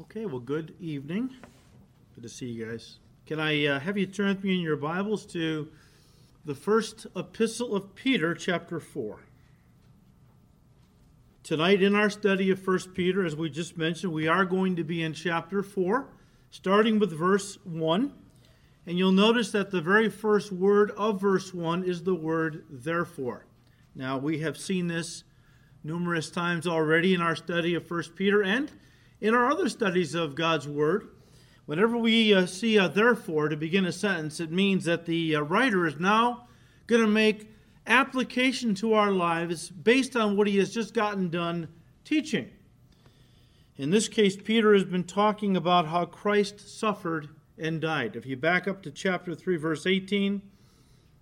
Okay, well, good evening. Good to see you guys. Can I uh, have you turn with me in your Bibles to the first epistle of Peter, chapter 4? Tonight, in our study of 1 Peter, as we just mentioned, we are going to be in chapter 4, starting with verse 1. And you'll notice that the very first word of verse 1 is the word therefore. Now, we have seen this numerous times already in our study of 1 Peter and in our other studies of God's Word, whenever we uh, see a therefore to begin a sentence, it means that the uh, writer is now going to make application to our lives based on what he has just gotten done teaching. In this case, Peter has been talking about how Christ suffered and died. If you back up to chapter 3, verse 18,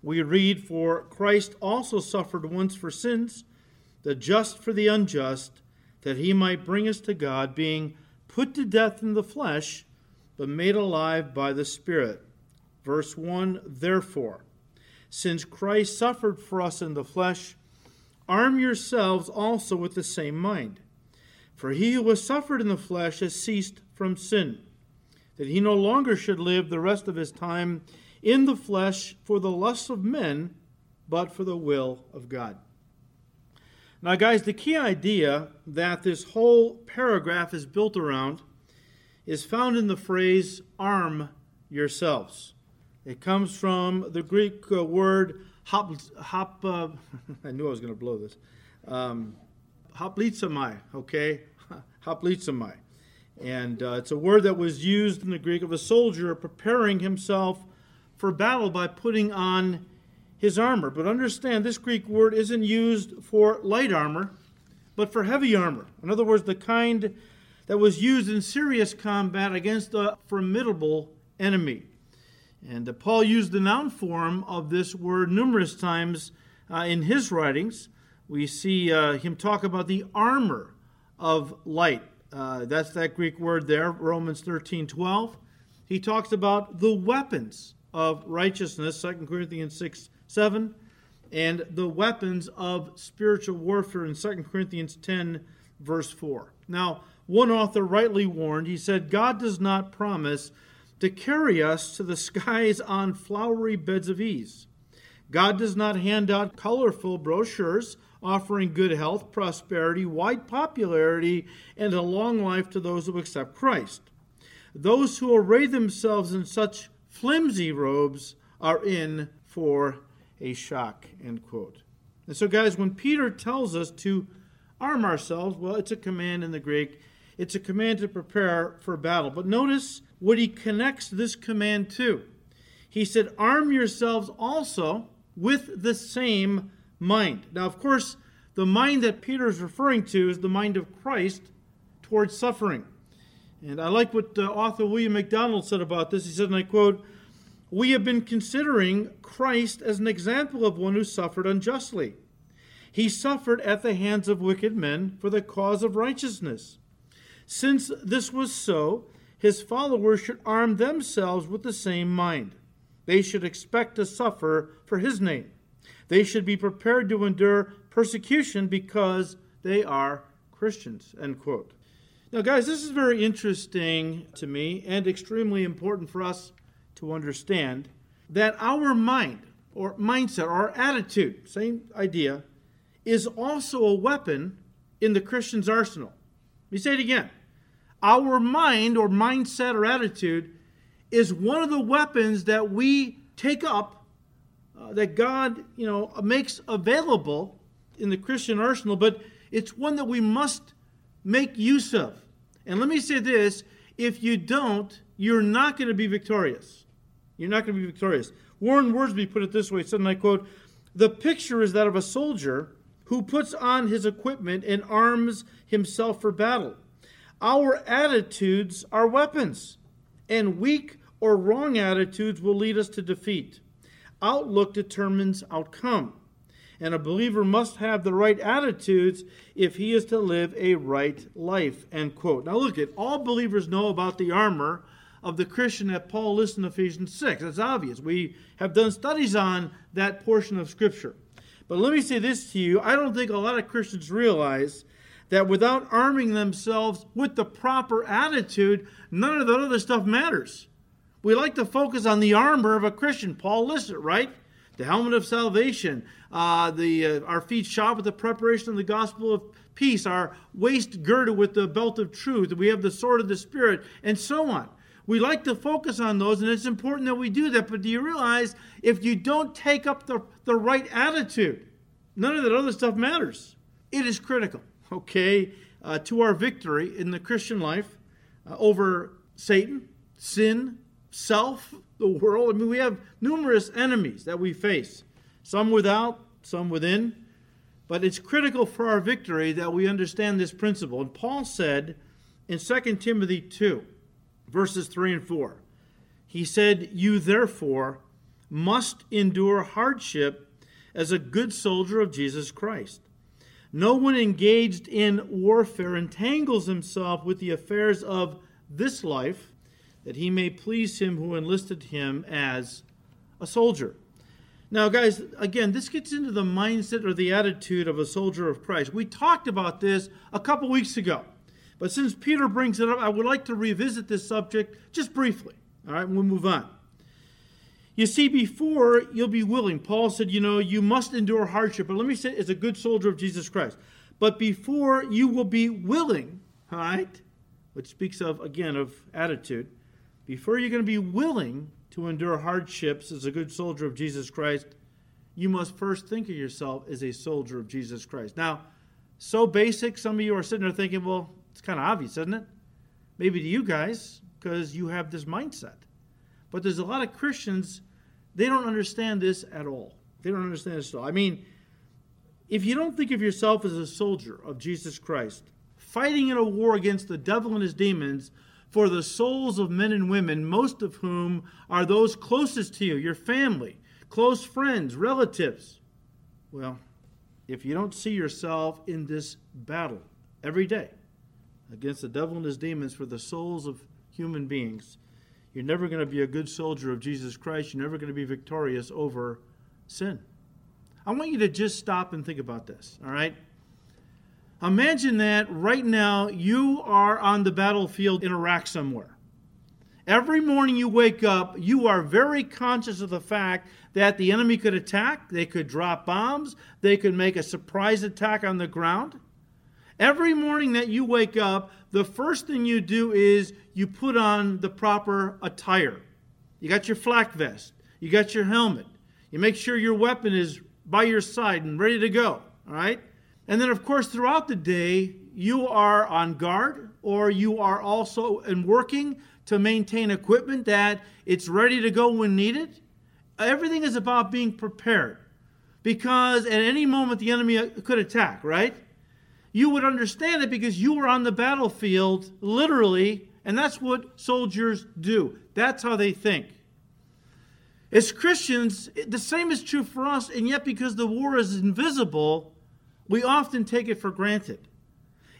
we read, For Christ also suffered once for sins, the just for the unjust that he might bring us to God, being put to death in the flesh, but made alive by the Spirit. Verse 1 Therefore, since Christ suffered for us in the flesh, arm yourselves also with the same mind. For he who has suffered in the flesh has ceased from sin, that he no longer should live the rest of his time in the flesh for the lusts of men, but for the will of God. Now, guys, the key idea that this whole paragraph is built around is found in the phrase arm yourselves. It comes from the Greek uh, word hop, hop uh, I knew I was going to blow this. Um, hoplizomai, okay? hoplizomai. And uh, it's a word that was used in the Greek of a soldier preparing himself for battle by putting on his armor. But understand, this Greek word isn't used for light armor, but for heavy armor. In other words, the kind that was used in serious combat against a formidable enemy. And uh, Paul used the noun form of this word numerous times uh, in his writings. We see uh, him talk about the armor of light. Uh, that's that Greek word there, Romans 13 12. He talks about the weapons of righteousness, 2 Corinthians 6 7, and the weapons of spiritual warfare in 2 Corinthians 10, verse 4. Now, one author rightly warned, he said, God does not promise to carry us to the skies on flowery beds of ease. God does not hand out colorful brochures offering good health, prosperity, wide popularity, and a long life to those who accept Christ. Those who array themselves in such flimsy robes are in for a shock, end quote. And so, guys, when Peter tells us to arm ourselves, well, it's a command in the Greek. It's a command to prepare for battle. But notice what he connects this command to. He said, Arm yourselves also with the same mind. Now, of course, the mind that Peter is referring to is the mind of Christ towards suffering. And I like what uh, author William MacDonald said about this. He said, and I quote, we have been considering Christ as an example of one who suffered unjustly. He suffered at the hands of wicked men for the cause of righteousness. Since this was so, his followers should arm themselves with the same mind. They should expect to suffer for his name. They should be prepared to endure persecution because they are Christians. End quote. Now, guys, this is very interesting to me and extremely important for us to understand that our mind or mindset or attitude, same idea, is also a weapon in the Christian's arsenal. Let me say it again. Our mind or mindset or attitude is one of the weapons that we take up uh, that God, you know, makes available in the Christian arsenal, but it's one that we must make use of. And let me say this, if you don't, you're not going to be victorious. You're not going to be victorious. Warren Wiersbe put it this way, said, and I quote, The picture is that of a soldier who puts on his equipment and arms himself for battle. Our attitudes are weapons, and weak or wrong attitudes will lead us to defeat. Outlook determines outcome, and a believer must have the right attitudes if he is to live a right life. End quote. Now look at all believers know about the armor of the Christian that Paul lists in Ephesians 6. That's obvious. We have done studies on that portion of Scripture. But let me say this to you I don't think a lot of Christians realize that without arming themselves with the proper attitude, none of that other stuff matters. We like to focus on the armor of a Christian. Paul lists it, right? The helmet of salvation, uh, the uh, our feet shod with the preparation of the gospel of peace, our waist girded with the belt of truth. We have the sword of the Spirit, and so on. We like to focus on those, and it's important that we do that. But do you realize if you don't take up the, the right attitude, none of that other stuff matters? It is critical, okay, uh, to our victory in the Christian life uh, over Satan, sin, self, the world. I mean, we have numerous enemies that we face, some without, some within. But it's critical for our victory that we understand this principle. And Paul said in 2 Timothy 2, verses 3 and 4, he said, You therefore must endure hardship as a good soldier of Jesus Christ. No one engaged in warfare entangles himself with the affairs of this life, that he may please him who enlisted him as a soldier. Now, guys, again, this gets into the mindset or the attitude of a soldier of Christ. We talked about this a couple weeks ago. But since Peter brings it up, I would like to revisit this subject just briefly. All right, we'll move on. You see, before you'll be willing, Paul said, you know, you must endure hardship. But let me say, as a good soldier of Jesus Christ. But before you will be willing, all right, which speaks of, again, of attitude, before you're going to be willing to endure hardships as a good soldier of Jesus Christ, you must first think of yourself as a soldier of Jesus Christ. Now, so basic, some of you are sitting there thinking, well, it's kind of obvious, isn't it? Maybe to you guys, because you have this mindset. But there's a lot of Christians, they don't understand this at all. They don't understand this at all. I mean, if you don't think of yourself as a soldier of Jesus Christ, fighting in a war against the devil and his demons, for the souls of men and women, most of whom are those closest to you, your family, close friends, relatives. Well, if you don't see yourself in this battle every day against the devil and his demons for the souls of human beings, you're never going to be a good soldier of Jesus Christ. You're never going to be victorious over sin. I want you to just stop and think about this, all right? Imagine that right now you are on the battlefield in Iraq somewhere. Every morning you wake up, you are very conscious of the fact that the enemy could attack, they could drop bombs, they could make a surprise attack on the ground. Every morning that you wake up, the first thing you do is you put on the proper attire. You got your flak vest, you got your helmet, you make sure your weapon is by your side and ready to go, all right? And then, of course, throughout the day, you are on guard or you are also in working to maintain equipment that it's ready to go when needed. Everything is about being prepared because at any moment the enemy could attack, right? You would understand it because you were on the battlefield literally, and that's what soldiers do. That's how they think. As Christians, the same is true for us, and yet because the war is invisible, we often take it for granted.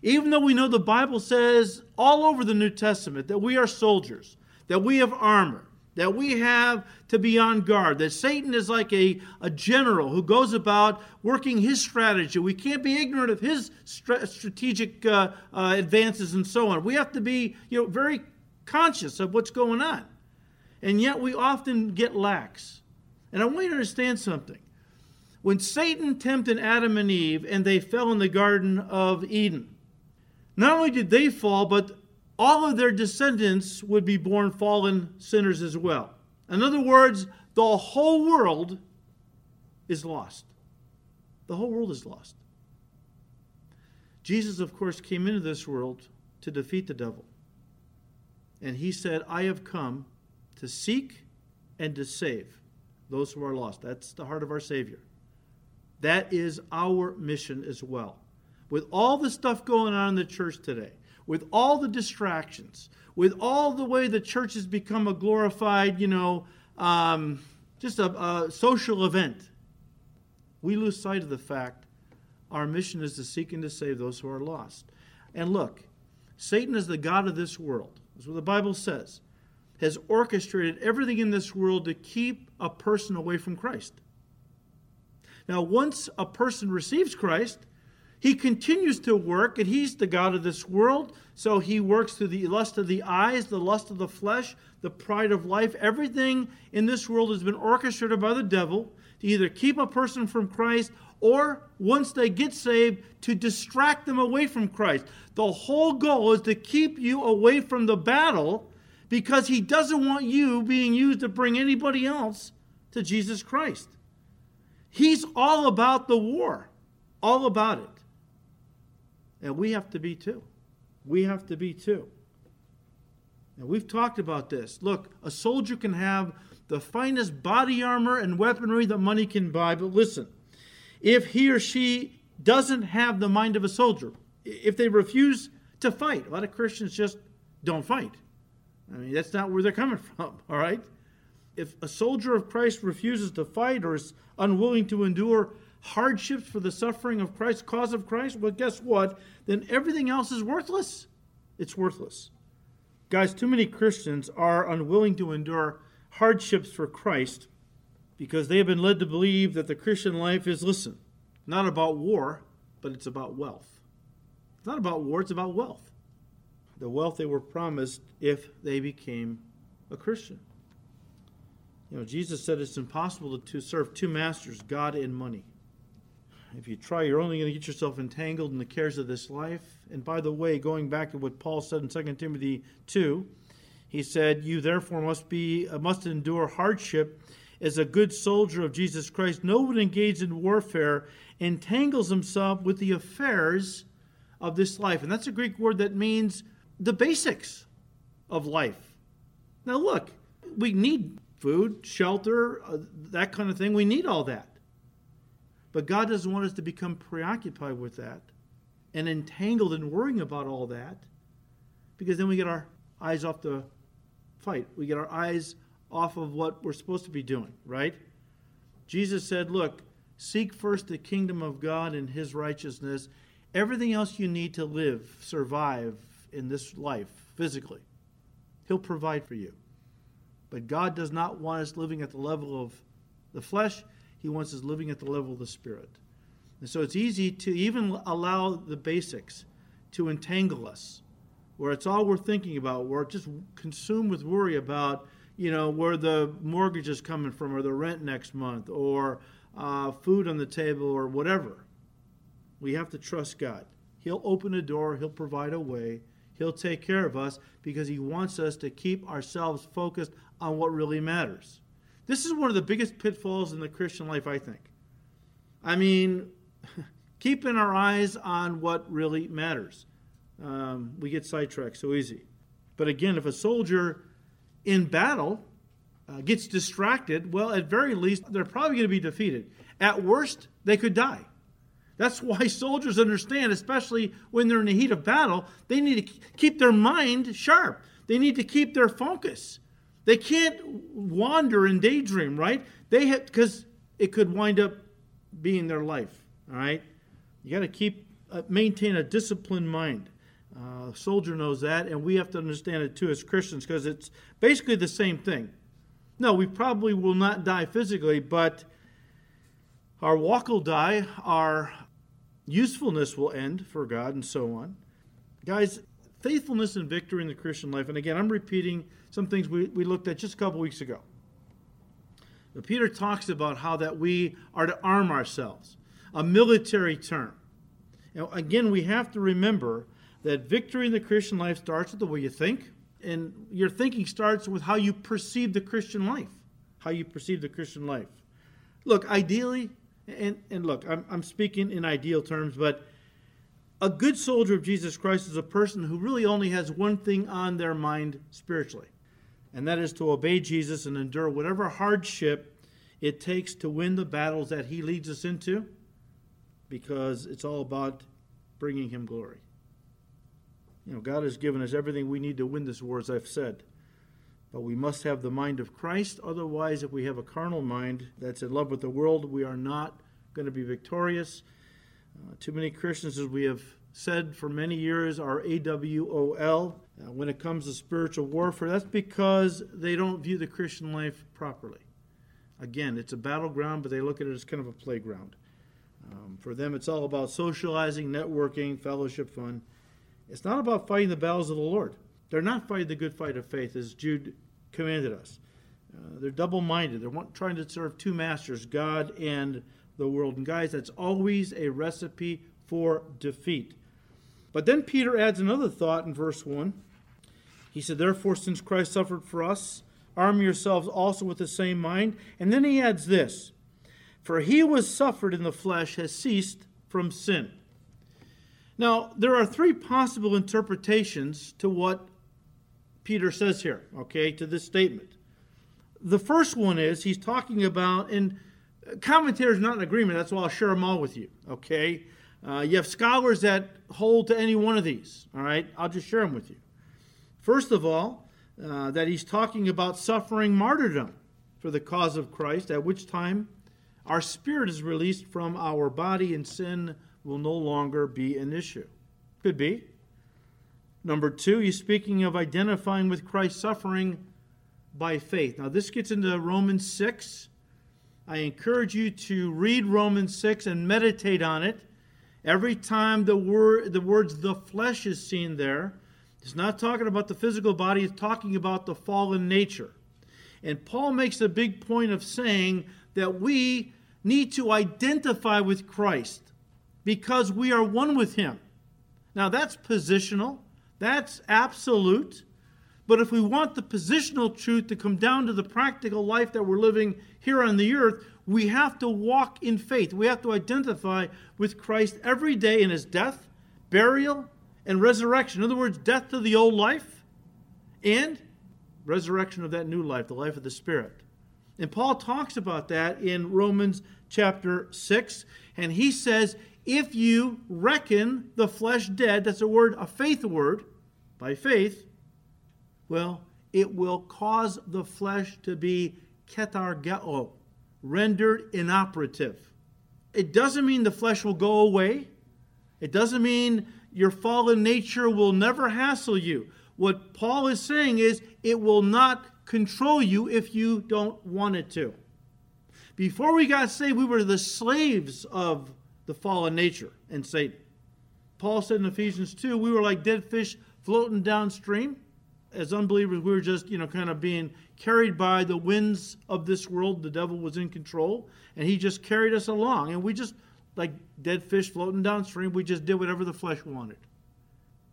Even though we know the Bible says all over the New Testament that we are soldiers, that we have armor, that we have to be on guard, that Satan is like a, a general who goes about working his strategy. We can't be ignorant of his strategic uh, uh, advances and so on. We have to be you know, very conscious of what's going on. And yet we often get lax. And I want you to understand something. When Satan tempted Adam and Eve and they fell in the Garden of Eden, not only did they fall, but all of their descendants would be born fallen sinners as well. In other words, the whole world is lost. The whole world is lost. Jesus, of course, came into this world to defeat the devil. And he said, I have come to seek and to save those who are lost. That's the heart of our Savior. That is our mission as well. With all the stuff going on in the church today, with all the distractions, with all the way the church has become a glorified, you know, um, just a, a social event, we lose sight of the fact our mission is to seek and to save those who are lost. And look, Satan is the God of this world. That's what the Bible says. Has orchestrated everything in this world to keep a person away from Christ. Now, once a person receives Christ, he continues to work, and he's the God of this world. So he works through the lust of the eyes, the lust of the flesh, the pride of life. Everything in this world has been orchestrated by the devil to either keep a person from Christ or, once they get saved, to distract them away from Christ. The whole goal is to keep you away from the battle because he doesn't want you being used to bring anybody else to Jesus Christ. He's all about the war, all about it. And we have to be too. We have to be too. And we've talked about this. Look, a soldier can have the finest body armor and weaponry that money can buy, but listen, if he or she doesn't have the mind of a soldier, if they refuse to fight, a lot of Christians just don't fight. I mean, that's not where they're coming from, all right? If a soldier of Christ refuses to fight or is unwilling to endure hardships for the suffering of Christ, cause of Christ, well, guess what? Then everything else is worthless. It's worthless. Guys, too many Christians are unwilling to endure hardships for Christ because they have been led to believe that the Christian life is, listen, not about war, but it's about wealth. It's not about war, it's about wealth. The wealth they were promised if they became a Christian. You know, Jesus said it's impossible to serve two masters, God and money. If you try, you're only going to get yourself entangled in the cares of this life. And by the way, going back to what Paul said in 2 Timothy 2, he said, "You therefore must be uh, must endure hardship as a good soldier of Jesus Christ. No one engaged in warfare entangles himself with the affairs of this life." And that's a Greek word that means the basics of life. Now look, we need food, shelter, uh, that kind of thing. We need all that. But God doesn't want us to become preoccupied with that and entangled in worrying about all that because then we get our eyes off the fight. We get our eyes off of what we're supposed to be doing, right? Jesus said, Look, seek first the kingdom of God and his righteousness. Everything else you need to live, survive in this life physically, he'll provide for you. But God does not want us living at the level of the flesh. He wants us living at the level of the Spirit. And so it's easy to even allow the basics to entangle us, where it's all we're thinking about. We're just consumed with worry about, you know, where the mortgage is coming from, or the rent next month, or uh, food on the table, or whatever. We have to trust God. He'll open a door, He'll provide a way, He'll take care of us because He wants us to keep ourselves focused on what really matters. This is one of the biggest pitfalls in the Christian life, I think. I mean, keeping our eyes on what really matters. Um, we get sidetracked so easy. But again, if a soldier in battle uh, gets distracted, well, at very least, they're probably going to be defeated. At worst, they could die. That's why soldiers understand, especially when they're in the heat of battle, they need to keep their mind sharp. They need to keep their focus. They can't wander and daydream, right? They have because it could wind up being their life. All right, you got to keep uh, maintain a disciplined mind. Uh, soldier knows that, and we have to understand it too as Christians because it's basically the same thing. No, we probably will not die physically, but our walk will die, our usefulness will end for God, and so on. Guys, faithfulness and victory in the Christian life, and again, I'm repeating some things we, we looked at just a couple weeks ago. But Peter talks about how that we are to arm ourselves, a military term. Now, again, we have to remember that victory in the Christian life starts with the way you think, and your thinking starts with how you perceive the Christian life. How you perceive the Christian life. Look, ideally, and, and look, I'm, I'm speaking in ideal terms, but a good soldier of Jesus Christ is a person who really only has one thing on their mind spiritually and that is to obey Jesus and endure whatever hardship it takes to win the battles that he leads us into, because it's all about bringing him glory. You know, God has given us everything we need to win this war, as I've said. But we must have the mind of Christ. Otherwise, if we have a carnal mind that's in love with the world, we are not going to be victorious. Uh, too many Christians, as we have said for many years, are AWOL, uh, when it comes to spiritual warfare. That's because they don't view the Christian life properly. Again, it's a battleground, but they look at it as kind of a playground. Um, for them, it's all about socializing, networking, fellowship, fun. It's not about fighting the battles of the Lord. They're not fighting the good fight of faith, as Jude commanded us. Uh, they're double minded. They're trying to serve two masters, God and the world. And guys, that's always a recipe for defeat. But then Peter adds another thought in verse 1. He said, Therefore, since Christ suffered for us, arm yourselves also with the same mind. And then he adds this For he who has suffered in the flesh has ceased from sin. Now, there are three possible interpretations to what Peter says here, okay, to this statement. The first one is he's talking about, and commentators not in agreement, that's why I'll share them all with you, okay? Uh, you have scholars that hold to any one of these, all right? I'll just share them with you. First of all, uh, that he's talking about suffering martyrdom for the cause of Christ, at which time our spirit is released from our body and sin will no longer be an issue. Could be. Number two, he's speaking of identifying with Christ's suffering by faith. Now, this gets into Romans 6. I encourage you to read Romans 6 and meditate on it. Every time the word the words the flesh is seen there, it's not talking about the physical body, it's talking about the fallen nature. And Paul makes a big point of saying that we need to identify with Christ because we are one with him. Now that's positional. That's absolute. But if we want the positional truth to come down to the practical life that we're living here on the earth, we have to walk in faith. We have to identify with Christ every day in his death, burial, and resurrection. In other words, death to the old life and resurrection of that new life, the life of the Spirit. And Paul talks about that in Romans chapter 6. And he says, if you reckon the flesh dead, that's a word, a faith word, by faith, well, it will cause the flesh to be katargeo, rendered inoperative. It doesn't mean the flesh will go away. It doesn't mean your fallen nature will never hassle you. What Paul is saying is it will not control you if you don't want it to. Before we got saved, we were the slaves of the fallen nature and Satan. Paul said in Ephesians 2, we were like dead fish floating downstream. As unbelievers, we were just, you know, kind of being carried by the winds of this world. The devil was in control, and he just carried us along. And we just, like dead fish floating downstream, we just did whatever the flesh wanted.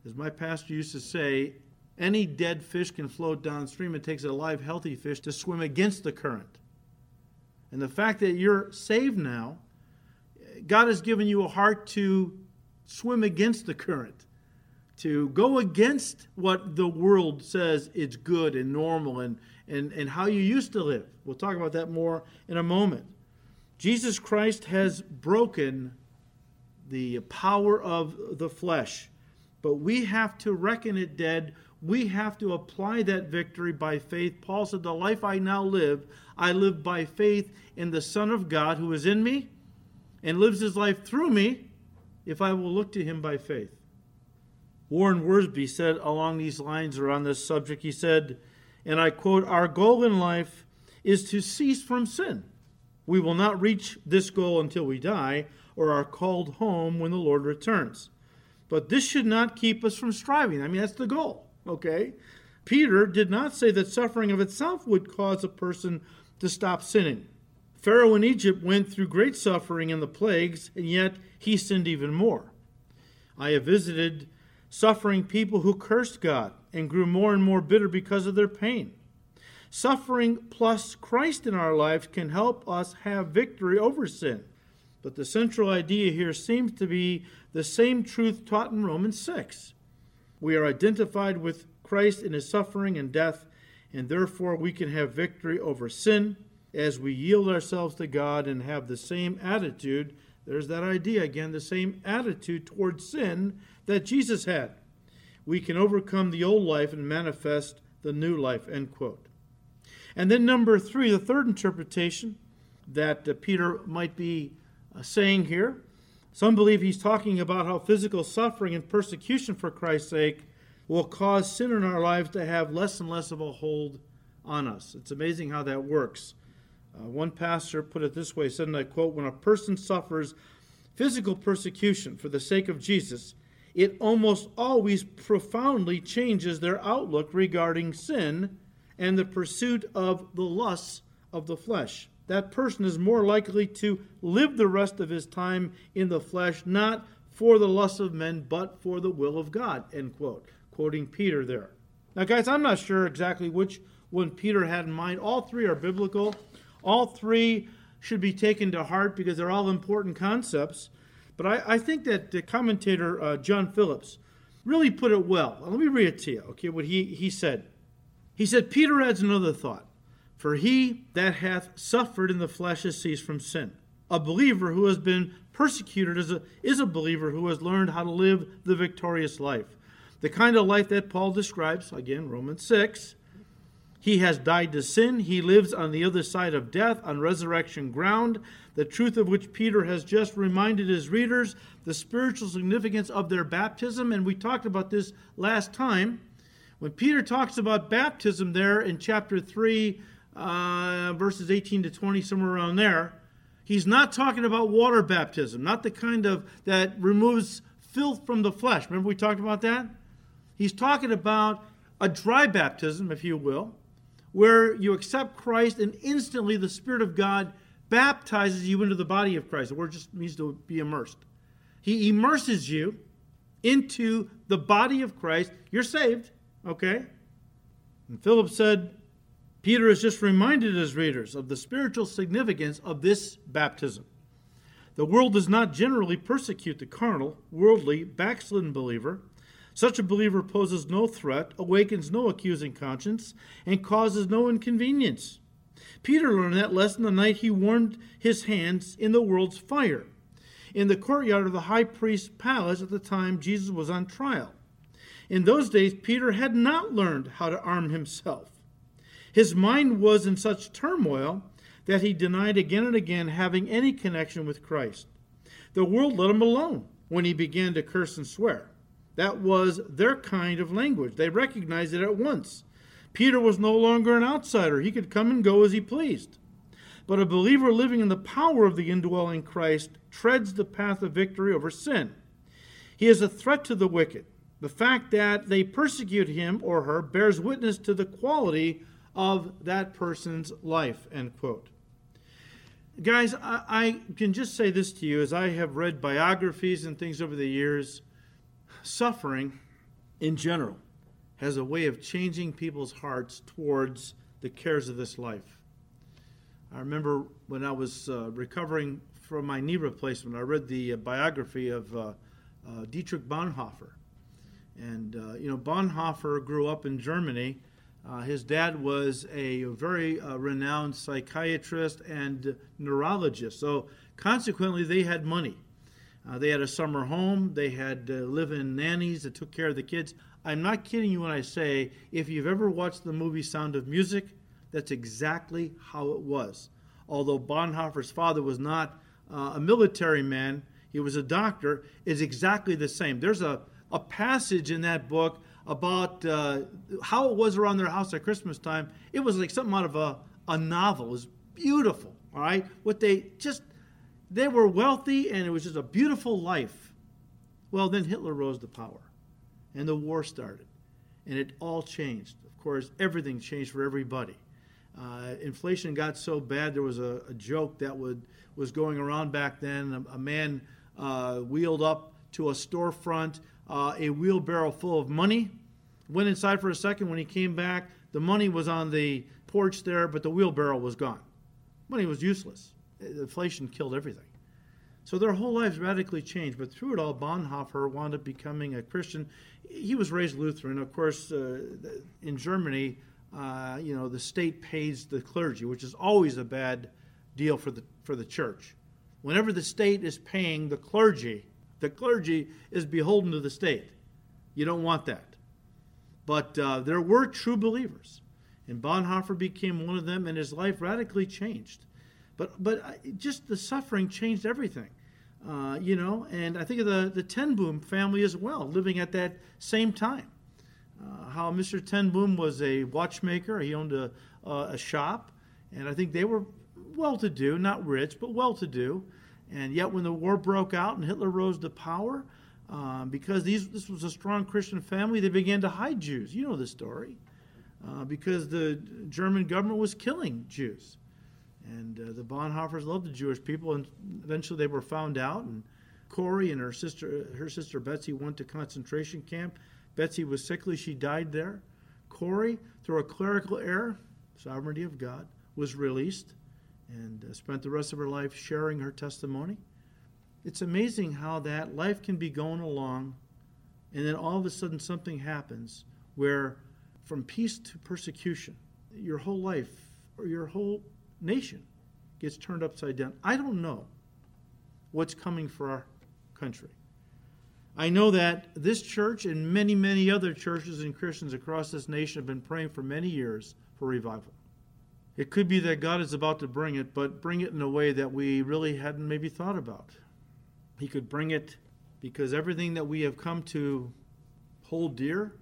As my pastor used to say, any dead fish can float downstream. It takes a live, healthy fish to swim against the current. And the fact that you're saved now, God has given you a heart to swim against the current to go against what the world says is good and normal and, and, and how you used to live. We'll talk about that more in a moment. Jesus Christ has broken the power of the flesh, but we have to reckon it dead. We have to apply that victory by faith. Paul said, The life I now live, I live by faith in the Son of God who is in me and lives his life through me if I will look to him by faith. Warren Wiersbe said along these lines or on this subject, he said, and I quote, Our goal in life is to cease from sin. We will not reach this goal until we die or are called home when the Lord returns. But this should not keep us from striving. I mean, that's the goal, okay? Peter did not say that suffering of itself would cause a person to stop sinning. Pharaoh in Egypt went through great suffering in the plagues, and yet he sinned even more. I have visited suffering people who cursed God and grew more and more bitter because of their pain. Suffering plus Christ in our lives can help us have victory over sin. But the central idea here seems to be the same truth taught in Romans 6. We are identified with Christ in his suffering and death, and therefore we can have victory over sin as we yield ourselves to God and have the same attitude. There's that idea again, the same attitude towards sin that Jesus had. We can overcome the old life and manifest the new life. End quote. And then, number three, the third interpretation that uh, Peter might be uh, saying here. Some believe he's talking about how physical suffering and persecution for Christ's sake will cause sin in our lives to have less and less of a hold on us. It's amazing how that works. Uh, one pastor put it this way, said, and I quote, when a person suffers physical persecution for the sake of Jesus, it almost always profoundly changes their outlook regarding sin and the pursuit of the lusts of the flesh. That person is more likely to live the rest of his time in the flesh, not for the lusts of men, but for the will of God. End quote. Quoting Peter there. Now, guys, I'm not sure exactly which one Peter had in mind. All three are biblical. All three should be taken to heart because they're all important concepts. But I, I think that the commentator uh, John Phillips really put it well. Let me read it to you, okay, what he, he said. He said, Peter adds another thought For he that hath suffered in the flesh has ceased from sin. A believer who has been persecuted is a, is a believer who has learned how to live the victorious life. The kind of life that Paul describes, again, Romans 6, he has died to sin. He lives on the other side of death, on resurrection ground, the truth of which Peter has just reminded his readers, the spiritual significance of their baptism. And we talked about this last time. When Peter talks about baptism there in chapter 3, uh, verses 18 to 20, somewhere around there, he's not talking about water baptism, not the kind of that removes filth from the flesh. Remember we talked about that? He's talking about a dry baptism, if you will, where you accept Christ and instantly the Spirit of God baptizes you into the body of Christ. The word just means to be immersed. He immerses you into the body of Christ. You're saved, okay? And Phillips said, Peter has just reminded his readers of the spiritual significance of this baptism. The world does not generally persecute the carnal, worldly, backslidden believer such a believer poses no threat, awakens no accusing conscience, and causes no inconvenience. Peter learned that lesson the night he warmed his hands in the world's fire, in the courtyard of the high priest's palace at the time Jesus was on trial. In those days, Peter had not learned how to arm himself. His mind was in such turmoil that he denied again and again having any connection with Christ. The world let him alone when he began to curse and swear. That was their kind of language. They recognized it at once. Peter was no longer an outsider, he could come and go as he pleased. But a believer living in the power of the indwelling Christ treads the path of victory over sin. He is a threat to the wicked. The fact that they persecute him or her bears witness to the quality of that person's life. End quote. Guys, I, I can just say this to you as I have read biographies and things over the years suffering in general has a way of changing people's hearts towards the cares of this life. I remember when I was uh, recovering from my knee replacement, I read the uh, biography of uh, uh Dietrich Bonhoeffer. And, uh, you know, Bonhoeffer grew up in Germany. Uh, his dad was a very renowned psychiatrist and neurologist. So, consequently, they had money. Uh, they had a summer home. They had uh, live-in nannies that took care of the kids. I'm not kidding you when I say if you've ever watched the movie Sound of Music, that's exactly how it was. Although Bonhoeffer's father was not uh, a military man, he was a doctor, is exactly the same. There's a, a passage in that book about uh, how it was around their house at Christmas time. It was like something out of a, a novel. It was beautiful, all right? What they just they were wealthy and it was just a beautiful life. Well, then Hitler rose to power and the war started and it all changed. Of course, everything changed for everybody. Uh, inflation got so bad, there was a, a, joke that would, was going around back then. A, a man uh, wheeled up to a storefront uh, a wheelbarrow full of money, went inside for a second. When he came back, the money was on the porch there, but the wheelbarrow was gone. Money was useless inflation killed everything. So their whole lives radically changed. But through it all, Bonhoeffer wound up becoming a Christian. He was raised Lutheran. Of course, uh, in Germany, uh, you know, the state pays the clergy, which is always a bad deal for the, for the church. Whenever the state is paying the clergy, the clergy is beholden to the state. You don't want that. But uh, there were true believers. And Bonhoeffer became one of them, and his life radically changed. But but just the suffering changed everything. Uh, you know, and I think of the, the Ten Boom family as well, living at that same time. Uh, how Mr. Ten Boom was a watchmaker, he owned a, uh, a shop, and I think they were well to do, not rich, but well to do. And yet, when the war broke out and Hitler rose to power, uh, because these, this was a strong Christian family, they began to hide Jews. You know the story. Uh, because the German government was killing Jews. And uh, the Bonhoeffers loved the Jewish people, and eventually they were found out. And Corrie and her sister, her sister Betsy, went to concentration camp. Betsy was sickly; she died there. Corrie, through a clerical error, sovereignty of God, was released and uh, spent the rest of her life sharing her testimony. It's amazing how that life can be going along, and then all of a sudden something happens where, from peace to persecution, your whole life or your whole nation gets turned upside down. I don't know what's coming for our country. I know that this church and many, many other churches and Christians across this nation have been praying for many years for revival. It could be that God is about to bring it, but bring it in a way that we really hadn't maybe thought about. He could bring it because everything that we have come to hold dear,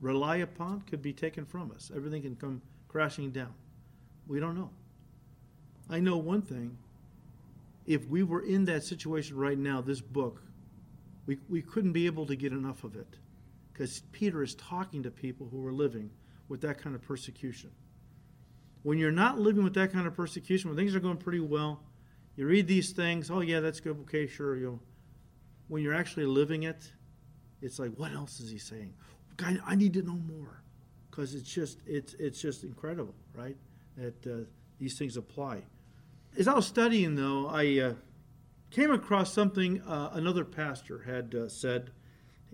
rely upon, could be taken from us. Everything can come crashing down. We don't know. I know one thing. If we were in that situation right now, this book we, we couldn't be able to get enough of it because Peter is talking to people who are living with that kind of persecution. When you're not living with that kind of persecution, when things are going pretty well, you read these things, oh, yeah, that's good, okay, sure. You when you're actually living it, it's like, what else is he saying? God, I need to know more because it's just, it's, it's just incredible, right? That uh, these things apply. As I was studying, though, I. Uh, came across something uh, another pastor had uh, said.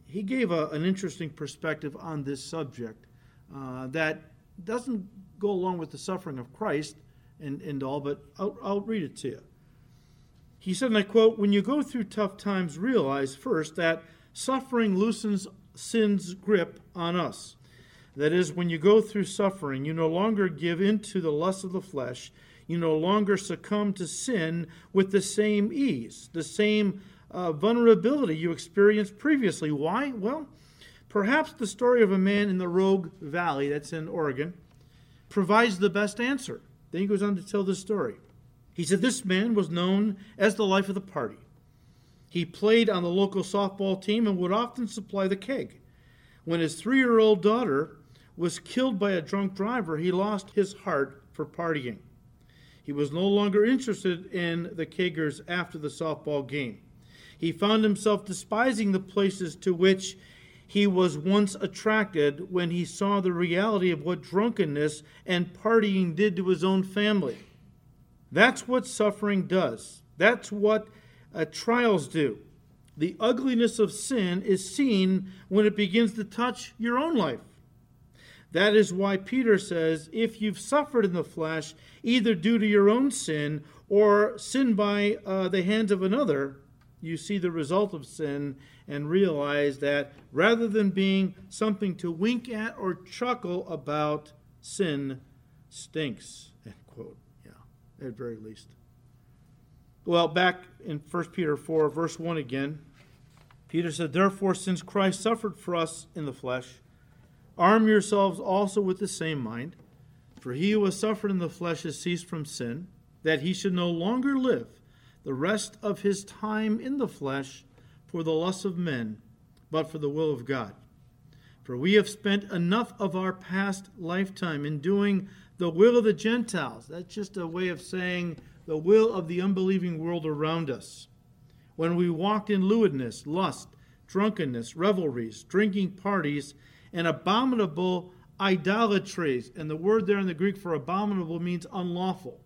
He gave a, an interesting perspective on this subject uh, that doesn't go along with the suffering of Christ and, and all, but I'll, I'll read it to you. He said, and I quote, When you go through tough times, realize first that suffering loosens sin's grip on us. That is, when you go through suffering, you no longer give in to the lust of the flesh you no longer succumb to sin with the same ease, the same uh, vulnerability you experienced previously. Why? Well, perhaps the story of a man in the Rogue Valley, that's in Oregon, provides the best answer. Then he goes on to tell the story. He said this man was known as the life of the party. He played on the local softball team and would often supply the keg. When his three year old daughter was killed by a drunk driver, he lost his heart for partying. He was no longer interested in the Kegers after the softball game. He found himself despising the places to which he was once attracted when he saw the reality of what drunkenness and partying did to his own family. That's what suffering does. That's what uh, trials do. The ugliness of sin is seen when it begins to touch your own life. That is why Peter says, if you've suffered in the flesh, either due to your own sin or sin by uh, the hands of another, you see the result of sin and realize that rather than being something to wink at or chuckle about, sin stinks. End quote. Yeah, at very least. Well, back in 1 Peter 4, verse 1 again, Peter said, Therefore, since Christ suffered for us in the flesh, Arm yourselves also with the same mind, for he who has suffered in the flesh has ceased from sin, that he should no longer live the rest of his time in the flesh for the lusts of men, but for the will of God. For we have spent enough of our past lifetime in doing the will of the Gentiles. That's just a way of saying the will of the unbelieving world around us. When we walked in lewdness, lust, drunkenness, revelries, drinking parties, and abominable idolatries. And the word there in the Greek for abominable means unlawful.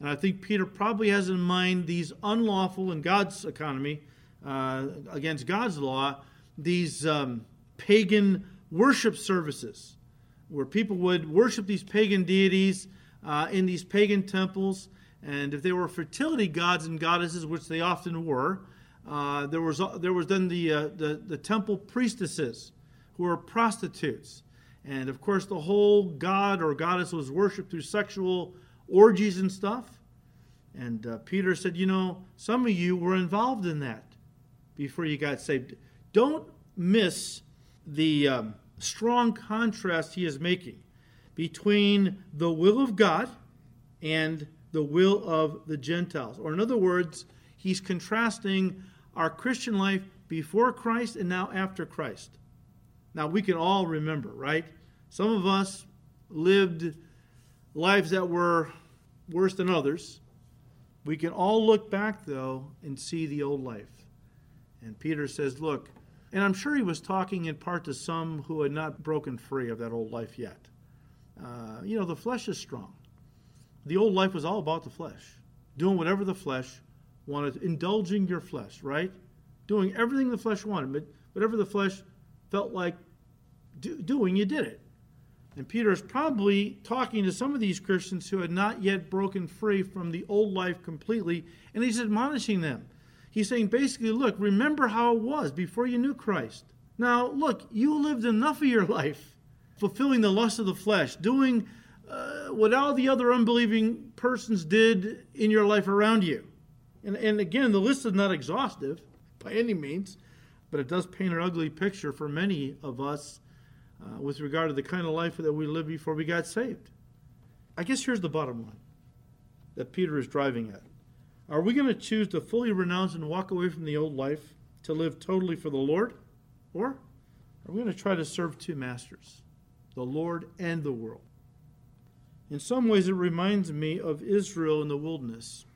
And I think Peter probably has in mind these unlawful in God's economy, uh, against God's law, these um, pagan worship services where people would worship these pagan deities uh, in these pagan temples. And if they were fertility gods and goddesses, which they often were, uh, there was there was then the, uh, the the temple priestesses who are prostitutes. And of course, the whole god or goddess was worshipped through sexual orgies and stuff. And uh, Peter said, You know, some of you were involved in that before you got saved. Don't miss the um, strong contrast he is making between the will of God and the will of the Gentiles. Or, in other words, he's contrasting our Christian life before Christ and now after Christ. Now, we can all remember, right? Some of us lived lives that were worse than others. We can all look back, though, and see the old life. And Peter says, Look, and I'm sure he was talking in part to some who had not broken free of that old life yet. Uh, you know, the flesh is strong. The old life was all about the flesh, doing whatever the flesh wanted, indulging your flesh, right? Doing everything the flesh wanted, but whatever the flesh felt like do, doing, you did it. And Peter is probably talking to some of these Christians who had not yet broken free from the old life completely, and he's admonishing them. He's saying basically, look, remember how it was before you knew Christ. Now, look, you lived enough of your life fulfilling the lust of the flesh, doing uh, what all the other unbelieving persons did in your life around you. And, and again, the list is not exhaustive by any means, but it does paint an ugly picture for many of us uh, with regard to the kind of life that we lived before we got saved. I guess here's the bottom line that Peter is driving at. Are we going to choose to fully renounce and walk away from the old life to live totally for the Lord? Or are we going to try to serve two masters, the Lord and the world? In some ways, it reminds me of Israel in the wilderness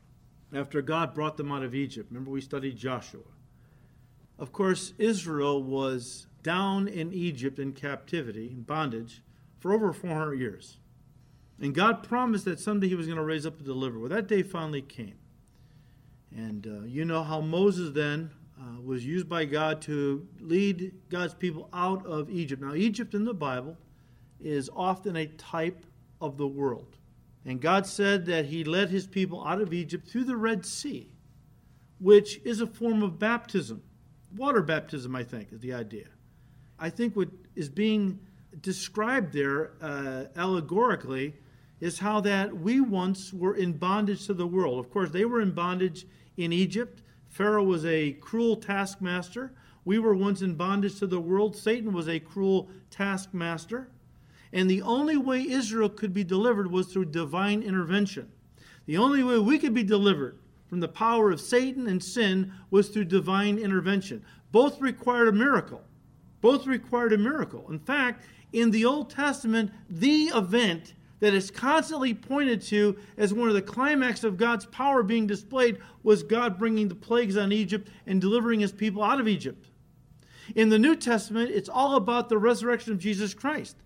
after God brought them out of Egypt. Remember, we studied Joshua. Of course, Israel was down in Egypt in captivity, in bondage, for over 400 years. And God promised that someday He was going to raise up a deliverer. Well, that day finally came. And uh, you know how Moses then uh, was used by God to lead God's people out of Egypt. Now, Egypt in the Bible is often a type of the world. And God said that He led His people out of Egypt through the Red Sea, which is a form of baptism. Water baptism, I think, is the idea. I think what is being described there uh, allegorically is how that we once were in bondage to the world. Of course, they were in bondage in Egypt. Pharaoh was a cruel taskmaster. We were once in bondage to the world. Satan was a cruel taskmaster. And the only way Israel could be delivered was through divine intervention. The only way we could be delivered from the power of Satan and sin was through divine intervention. Both required a miracle. Both required a miracle. In fact, in the Old Testament, the event that is constantly pointed to as one of the climax of God's power being displayed was God bringing the plagues on Egypt and delivering his people out of Egypt. In the New Testament, it's all about the resurrection of Jesus Christ.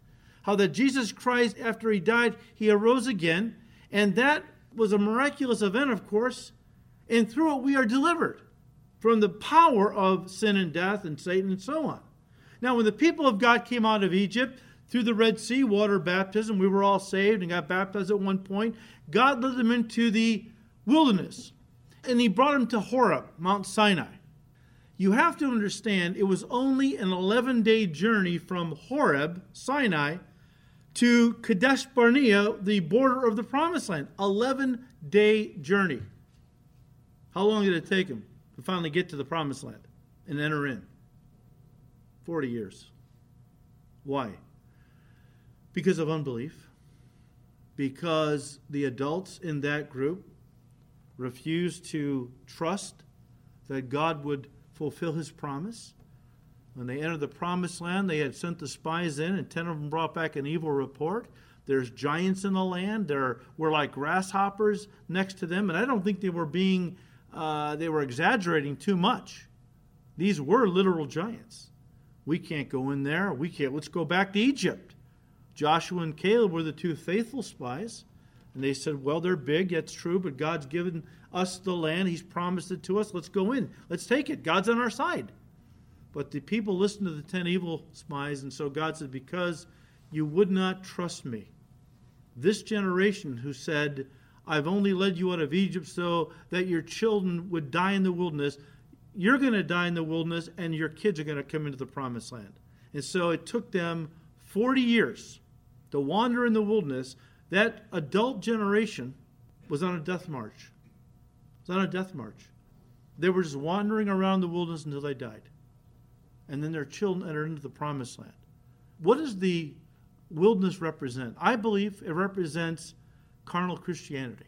How that Jesus Christ, after he died, he arose again, and that was a miraculous event, of course, and through it we are delivered from the power of sin and death and Satan and so on. Now, when the people of God came out of Egypt through the Red Sea, water baptism, we were all saved and got baptized at one point. God led them into the wilderness and he brought them to Horeb, Mount Sinai. You have to understand it was only an 11 day journey from Horeb, Sinai, to Kadesh Barnea, the border of the promised land. 11 day journey. How long did it take them to finally get to the promised land and enter in? 40 years. Why? Because of unbelief. Because the adults in that group refused to trust that God would fulfill his promise. When they entered the promised land, they had sent the spies in, and 10 of them brought back an evil report. There's giants in the land. There were like grasshoppers next to them, and I don't think they were being, uh, they were exaggerating too much. These were literal giants. We can't go in there. We can't. Let's go back to Egypt. Joshua and Caleb were the two faithful spies. And they said, Well, they're big, that's true, but God's given us the land. He's promised it to us. Let's go in. Let's take it. God's on our side. But the people listened to the ten evil spies, and so God said, Because you would not trust me. This generation who said, I've only led you out of Egypt so that your children would die in the wilderness, you're going to die in the wilderness and your kids are going to come into the promised land. And so it took them 40 years to wander in the wilderness. That adult generation was on a death march. It was on a death march. They were just wandering around the wilderness until they died. And then their children entered into the promised land. What does the wilderness represent? I believe it represents carnal Christianity.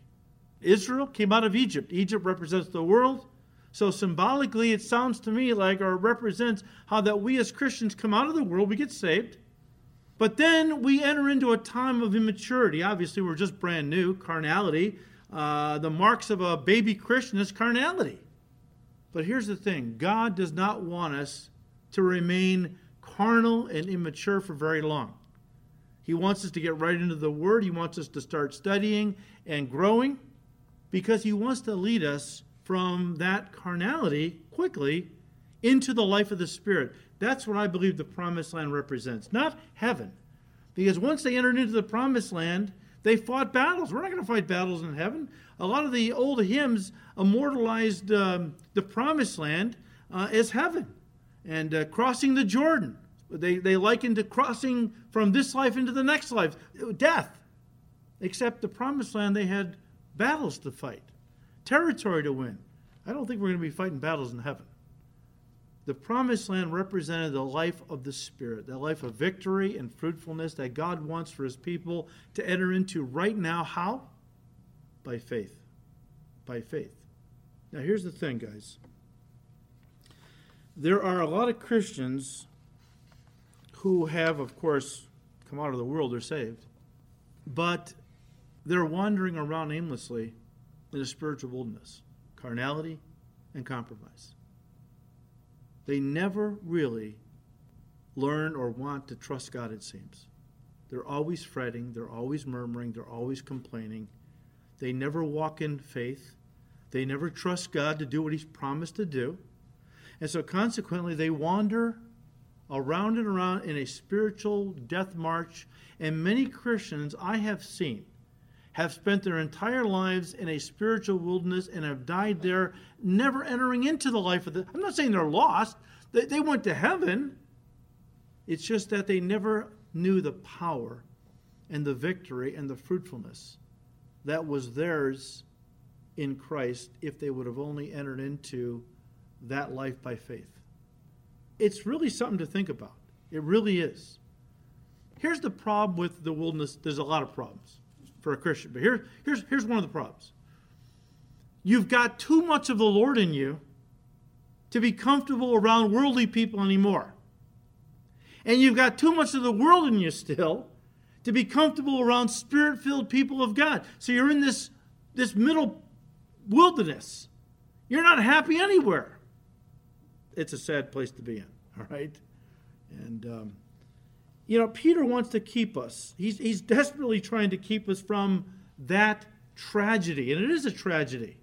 Israel came out of Egypt. Egypt represents the world. So symbolically, it sounds to me like, or represents how that we as Christians come out of the world, we get saved, but then we enter into a time of immaturity. Obviously, we're just brand new, carnality. Uh, the marks of a baby Christian is carnality. But here's the thing God does not want us to remain carnal and immature for very long. He wants us to get right into the Word. He wants us to start studying and growing because He wants to lead us from that carnality quickly into the life of the Spirit. That's what I believe the promised land represents, not heaven. Because once they entered into the promised land, they fought battles. We're not going to fight battles in heaven. A lot of the old hymns immortalized um, the promised land uh, as heaven and uh, crossing the Jordan. They, they likened to crossing from this life into the next life, death. Except the promised land, they had battles to fight territory to win. I don't think we're going to be fighting battles in heaven. The promised land represented the life of the Spirit, the life of victory and fruitfulness that God wants for His people to enter into right now. How? By faith. By faith. Now, here's the thing, guys. There are a lot of Christians who have, of course, come out of the world, they're saved, but they're wandering around aimlessly in a spiritual wilderness carnality and compromise. They never really learn or want to trust God, it seems. They're always fretting, they're always murmuring, they're always complaining. They never walk in faith. They never trust God to do what He's promised to do. And so, consequently, they wander around and around in a spiritual death march. And many Christians I have seen have spent their entire lives in a spiritual wilderness and have died there, never entering into the life of the. I'm not saying they're lost, they, they went to heaven. It's just that they never knew the power and the victory and the fruitfulness that was theirs in Christ if they would have only entered into that life by faith. It's really something to think about. It really is. Here's the problem with the wilderness there's a lot of problems for a Christian. But here, here's, here's one of the problems you've got too much of the Lord in you to be comfortable around worldly people anymore. And you've got too much of the world in you still to be comfortable around spirit filled people of God. So you're in this, this middle wilderness. You're not happy anywhere. It's a sad place to be in, all right? And um, you know, Peter wants to keep us. He's, he's desperately trying to keep us from that tragedy. And it is a tragedy.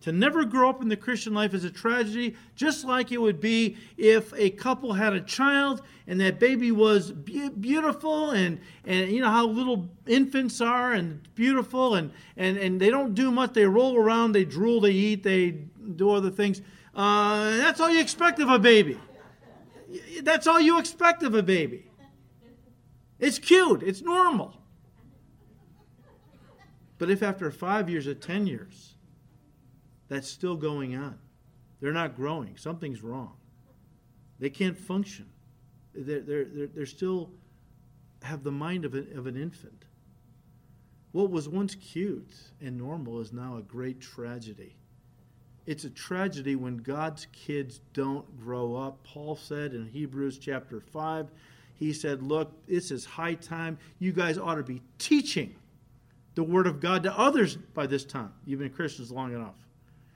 To never grow up in the Christian life is a tragedy, just like it would be if a couple had a child and that baby was be- beautiful and, and you know how little infants are and beautiful and, and, and they don't do much. They roll around, they drool, they eat, they do other things. Uh, that's all you expect of a baby. That's all you expect of a baby. It's cute, it's normal. But if after five years or 10 years, that's still going on, they're not growing, something's wrong. They can't function. They're, they're, they're, they're still have the mind of, a, of an infant. What was once cute and normal is now a great tragedy. It's a tragedy when God's kids don't grow up. Paul said in Hebrews chapter 5 he said, Look, this is high time. You guys ought to be teaching the Word of God to others by this time. You've been Christians long enough.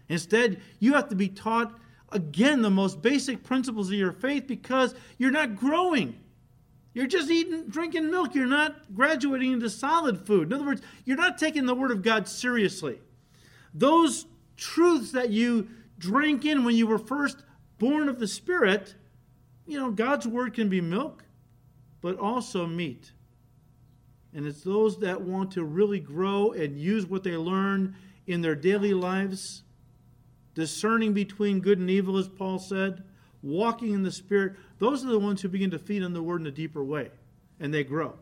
Instead, you have to be taught again the most basic principles of your faith because you're not growing. You're just eating, drinking milk. You're not graduating into solid food. In other words, you're not taking the Word of God seriously. Those truths that you drank in when you were first born of the Spirit, you know, God's Word can be milk but also meat. And it's those that want to really grow and use what they learn in their daily lives, discerning between good and evil, as Paul said, walking in the Spirit. Those are the ones who begin to feed on the Word in a deeper way, and they grow.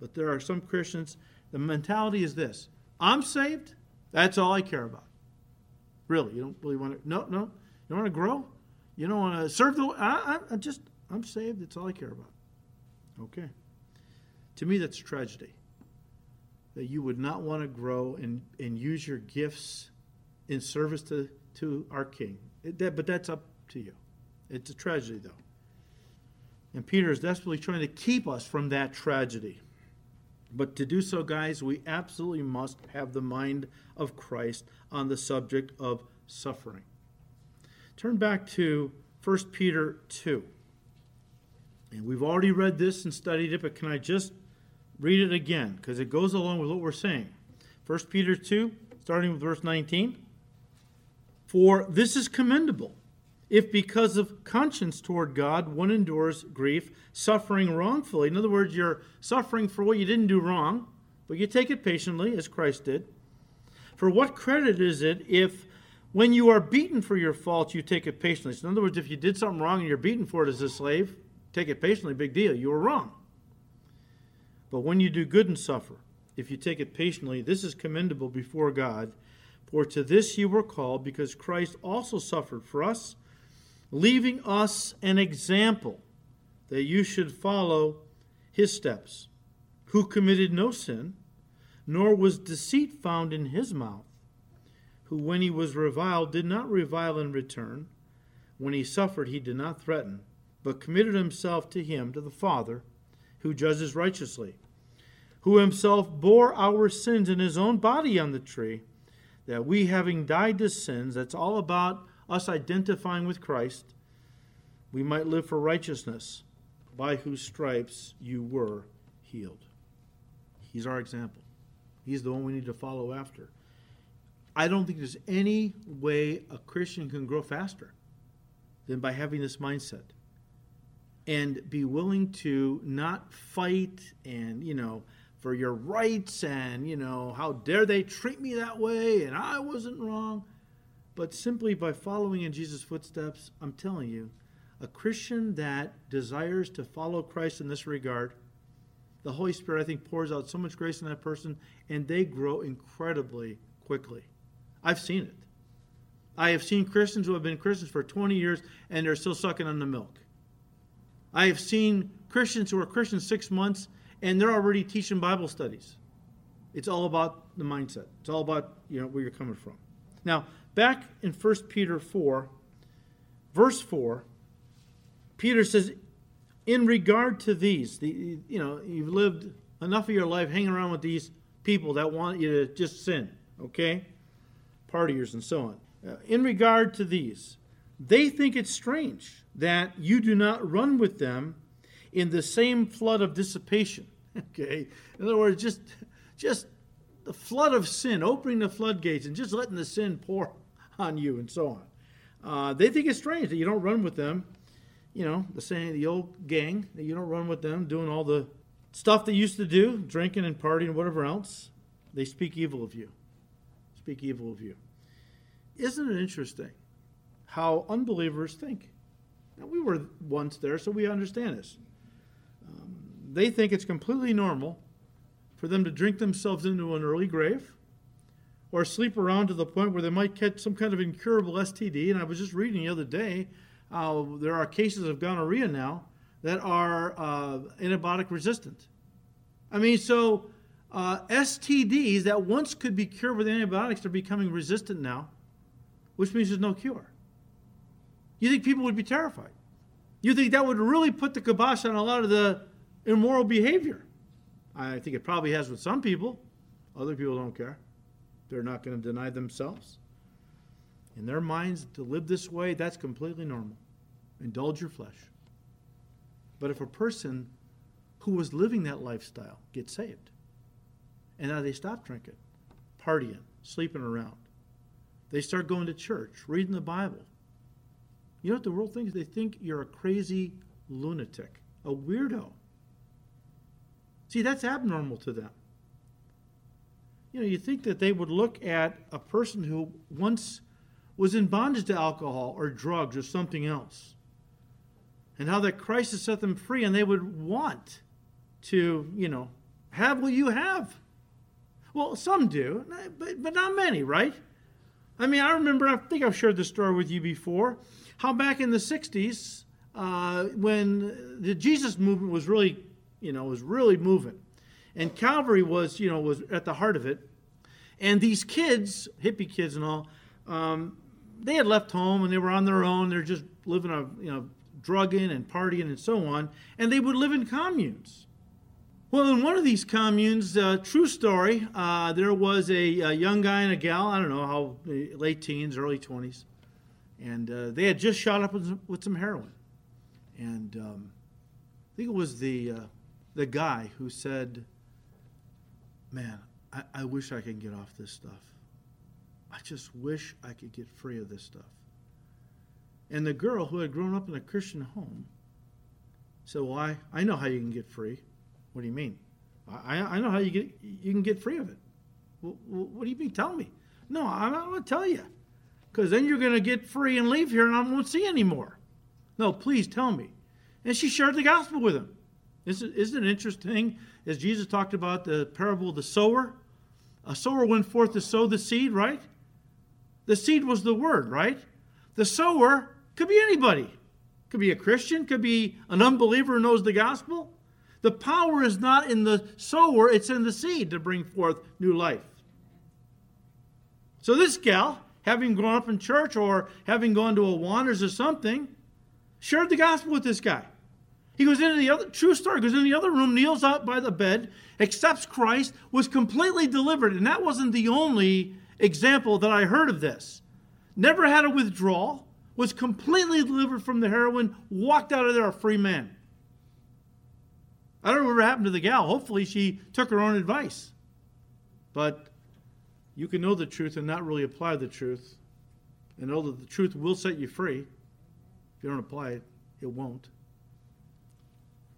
But there are some Christians, the mentality is this I'm saved, that's all I care about. Really, you don't really want to, no, no, you don't want to grow? You don't want to serve the, I, I, I just, I'm saved, that's all I care about. Okay. To me, that's tragedy. That you would not want to grow and, and use your gifts in service to, to our King. It, that, but that's up to you. It's a tragedy, though. And Peter is desperately trying to keep us from that tragedy. But to do so, guys, we absolutely must have the mind of Christ on the subject of suffering. Turn back to 1 Peter 2. And we've already read this and studied it, but can I just read it again? Because it goes along with what we're saying. 1 Peter 2, starting with verse 19. For this is commendable if because of conscience toward God one endures grief, suffering wrongfully. In other words, you're suffering for what you didn't do wrong, but you take it patiently, as Christ did. For what credit is it if when you are beaten for your fault you take it patiently? So in other words, if you did something wrong and you're beaten for it as a slave, take it patiently, big deal. You were wrong. But when you do good and suffer, if you take it patiently, this is commendable before God. For to this you were called, because Christ also suffered for us leaving us an example that you should follow his steps, who committed no sin, nor was deceit found in his mouth, who, when he was reviled, did not revile in return. When he suffered, he did not threaten, but committed himself to him, to the Father, who judges righteously, who himself bore our sins in his own body on the tree, that we, having died to sins, that's all about us identifying with Christ, we might live for righteousness, by whose stripes you were healed. He's our example. He's the one we need to follow after. I don't think there's any way a Christian can grow faster than by having this mindset and be willing to not fight and, you know, for your rights and, you know, how dare they treat me that way and I wasn't wrong. But simply by following in Jesus' footsteps, I'm telling you, a Christian that desires to follow Christ in this regard, the Holy Spirit, I think, pours out so much grace in that person, and they grow incredibly quickly. I've seen it. I have seen Christians who have been Christians for 20 years and they're still sucking on the milk. I have seen Christians who are Christians six months and they're already teaching Bible studies. It's all about the mindset. It's all about you know where you're coming from. Now, back in 1 Peter 4, verse 4, Peter says, in regard to these, the, you know, you've lived enough of your life hanging around with these people that want you to just sin, okay? Partiers and so on. In regard to these, they think it's strange that you do not run with them in the same flood of dissipation. Okay? In other words, just just the flood of sin, opening the floodgates and just letting the sin pour on you and so on. Uh, they think it's strange that you don't run with them. You know, the saying, the old gang, that you don't run with them doing all the stuff they used to do, drinking and partying and whatever else. They speak evil of you. Speak evil of you. Isn't it interesting how unbelievers think? Now, we were once there, so we understand this they think it's completely normal for them to drink themselves into an early grave or sleep around to the point where they might catch some kind of incurable STD. And I was just reading the other day, uh, there are cases of gonorrhea now that are uh, antibiotic resistant. I mean, so uh, STDs that once could be cured with antibiotics are becoming resistant now, which means there's no cure. You think people would be terrified? You think that would really put the kibosh on a lot of the immoral behavior. I think it probably has with some people. Other people don't care. They're not going to deny themselves. In their minds, to live this way, that's completely normal. Indulge your flesh. But if a person who was living that lifestyle gets saved, and now they stop drinking, partying, sleeping around, they start going to church, reading the Bible. You know what the world thinks? They think you're a crazy lunatic, a weirdo. See, that's abnormal to them. You know, you think that they would look at a person who once was in bondage to alcohol or drugs or something else, and how that Christ has set them free, and they would want to, you know, have what you have. Well, some do, but, but not many, right? I mean, I remember, I think I've shared this story with you before, how back in the 60s, uh, when the Jesus movement was really you know, was really moving. And Calvary was, you know, was at the heart of it. And these kids, hippie kids and all, um, they had left home and they were on their own. They're just living a, you know, drugging and partying and so on. And they would live in communes. Well, in one of these communes, uh, true story, uh, there was a, a, young guy and a gal, I don't know how, late teens, early 20s. And uh, they had just shot up with some, with some heroin. And um, I think it was the, uh, the guy who said, Man, I, I wish I could get off this stuff. I just wish I could get free of this stuff. And the girl who had grown up in a Christian home said, Well, I, I know how you can get free. What do you mean? I, I know how you get you can get free of it. Well, what do you mean? Tell me. No, I'm not going to tell you. Because then you're going to get free and leave here and I won't see you anymore. No, please tell me. And she shared the gospel with him. Isn't, isn't it interesting? As Jesus talked about the parable of the sower, a sower went forth to sow the seed, right? The seed was the word, right? The sower could be anybody. Could be a Christian, could be an unbeliever who knows the gospel. The power is not in the sower, it's in the seed to bring forth new life. So this gal, having grown up in church or having gone to Awanas or something, shared the gospel with this guy. He goes into the other true story, goes in the other room, kneels out by the bed, accepts Christ, was completely delivered. And that wasn't the only example that I heard of this. Never had a withdrawal, was completely delivered from the heroin, walked out of there a free man. I don't know what happened to the gal. Hopefully, she took her own advice. But you can know the truth and not really apply the truth, and know that the truth will set you free. If you don't apply it, it won't.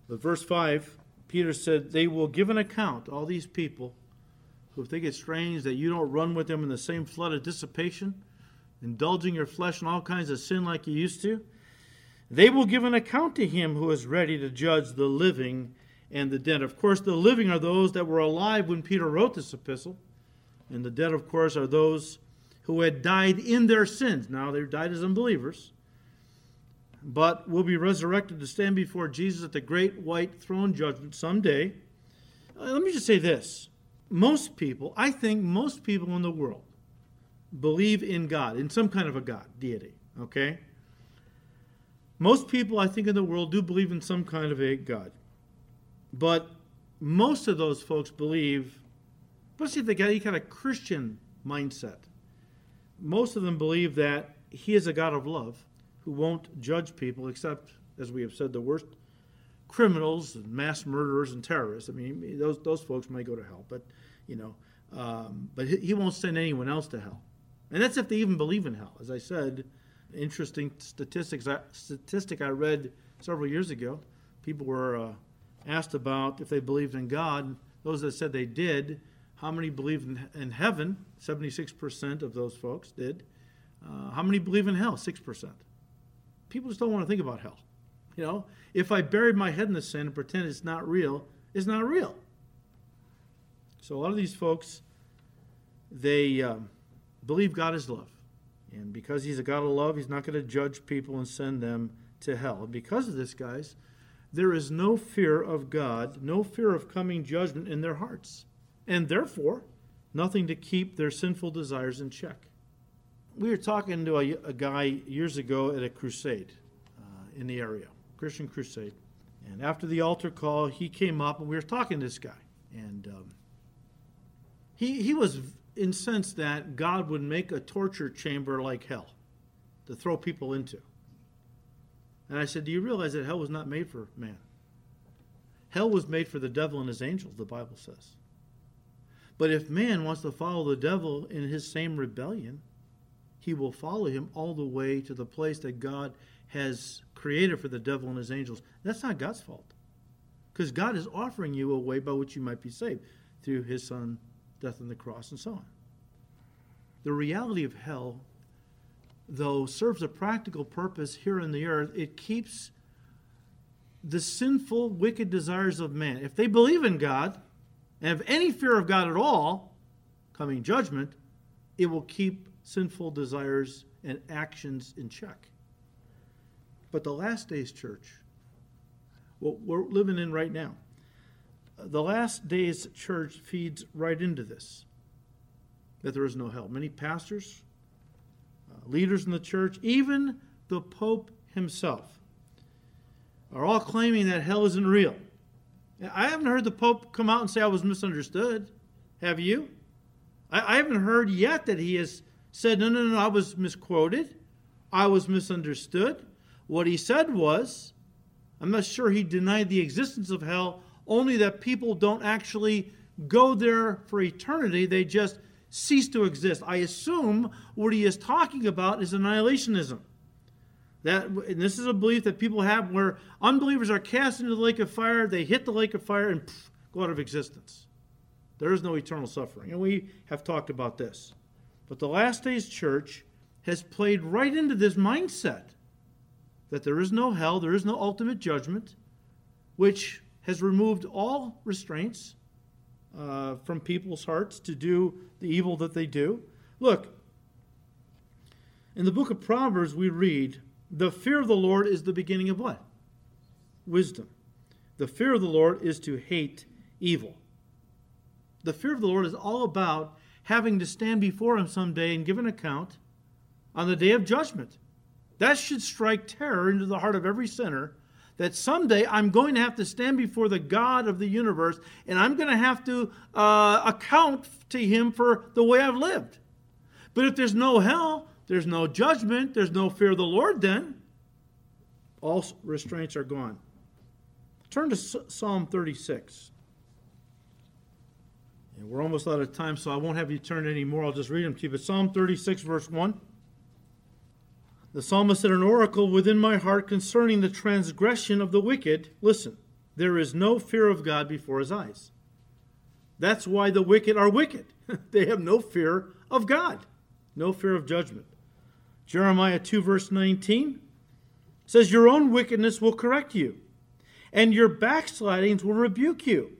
But verse 5, Peter said, They will give an account, all these people who think it strange that you don't run with them in the same flood of dissipation, indulging your flesh in all kinds of sin like you used to. They will give an account to him who is ready to judge the living and the dead. Of course, the living are those that were alive when Peter wrote this epistle, and the dead, of course, are those who had died in their sins. Now, they've died as unbelievers, but will be resurrected to stand before Jesus at the great white throne judgment someday. Uh, let me just say this most people, I think most people in the world, believe in God, in some kind of a God, deity, okay? Most people, I think, in the world do believe in some kind of a God. But most of those folks believe, especially if they got any kind of Christian mindset, most of them believe that He is a God of love who won't judge people except, as we have said, the worst criminals and mass murderers and terrorists. I mean, those those folks may go to hell, but you know, um, but he won't send anyone else to hell, and that's if they even believe in hell. As I said, interesting statistics statistic I read several years ago. People were uh, asked about if they believed in God. Those that said they did, how many believe in, in heaven? Seventy-six percent of those folks did. Uh, how many believe in hell? Six percent. People just don't want to think about hell. You know, if I buried my head in the sand and pretend it's not real, it's not real. So a lot of these folks, they um, believe God is love. And because he's a God of love, he's not going to judge people and send them to hell. And because of this, guys, there is no fear of God, no fear of coming judgment in their hearts. And therefore, nothing to keep their sinful desires in check. We were talking to a, a guy years ago at a crusade uh, in the area. Christian Crusade. And after the altar call, he came up and we were talking to this guy. And um, he, he was incensed that God would make a torture chamber like hell to throw people into. And I said, Do you realize that hell was not made for man? Hell was made for the devil and his angels, the Bible says. But if man wants to follow the devil in his same rebellion, he will follow him all the way to the place that God has created for the devil and his angels. That's not God's fault. Because God is offering you a way by which you might be saved through his son, death on the cross, and so on. The reality of hell, though, serves a practical purpose here on the earth. It keeps the sinful, wicked desires of man. If they believe in God and have any fear of God at all, coming judgment, it will keep sinful desires and actions in check. But the last days church, what we're living in right now, the last days church feeds right into this that there is no hell. Many pastors, uh, leaders in the church, even the Pope himself, are all claiming that hell isn't real. I haven't heard the Pope come out and say I was misunderstood. Have you? I, I haven't heard yet that he has said, no, no, no, I was misquoted. I was misunderstood. What he said was, I'm not sure he denied the existence of hell, only that people don't actually go there for eternity. They just cease to exist. I assume what he is talking about is annihilationism. That and this is a belief that people have where unbelievers are cast into the lake of fire, they hit the lake of fire and pff, go out of existence. There is no eternal suffering. And we have talked about this. But the last days church has played right into this mindset that there is no hell, there is no ultimate judgment, which has removed all restraints uh, from people's hearts to do the evil that they do. Look, in the book of Proverbs, we read, The fear of the Lord is the beginning of what? Wisdom. The fear of the Lord is to hate evil. The fear of the Lord is all about having to stand before Him someday and give an account on the day of judgment. That should strike terror into the heart of every sinner that someday I'm going to have to stand before the God of the universe and I'm going to have to uh, account to Him for the way I've lived. But if there's no hell, there's no judgment, there's no fear of the Lord, then all restraints are gone. Turn to Psalm 36. And we're almost out of time, so I won't have you turn anymore. I'll just read them to you. But Psalm 36, verse 1. The psalmist said, An oracle within my heart concerning the transgression of the wicked. Listen, there is no fear of God before his eyes. That's why the wicked are wicked. they have no fear of God, no fear of judgment. Jeremiah 2, verse 19 says, Your own wickedness will correct you, and your backslidings will rebuke you.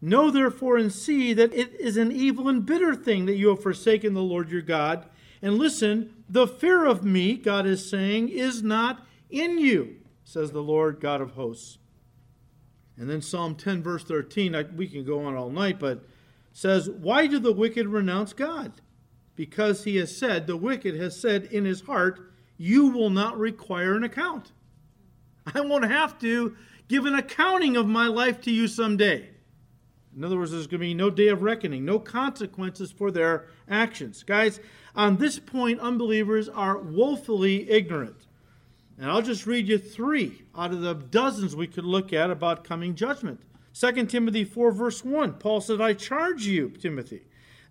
Know therefore and see that it is an evil and bitter thing that you have forsaken the Lord your God. And listen, the fear of me, God is saying, is not in you, says the Lord God of hosts. And then Psalm 10, verse 13, we can go on all night, but says, Why do the wicked renounce God? Because he has said, the wicked has said in his heart, You will not require an account. I won't have to give an accounting of my life to you someday. In other words, there's going to be no day of reckoning, no consequences for their actions. Guys, on this point, unbelievers are woefully ignorant. And I'll just read you three out of the dozens we could look at about coming judgment. 2 Timothy 4, verse 1, Paul said, I charge you, Timothy,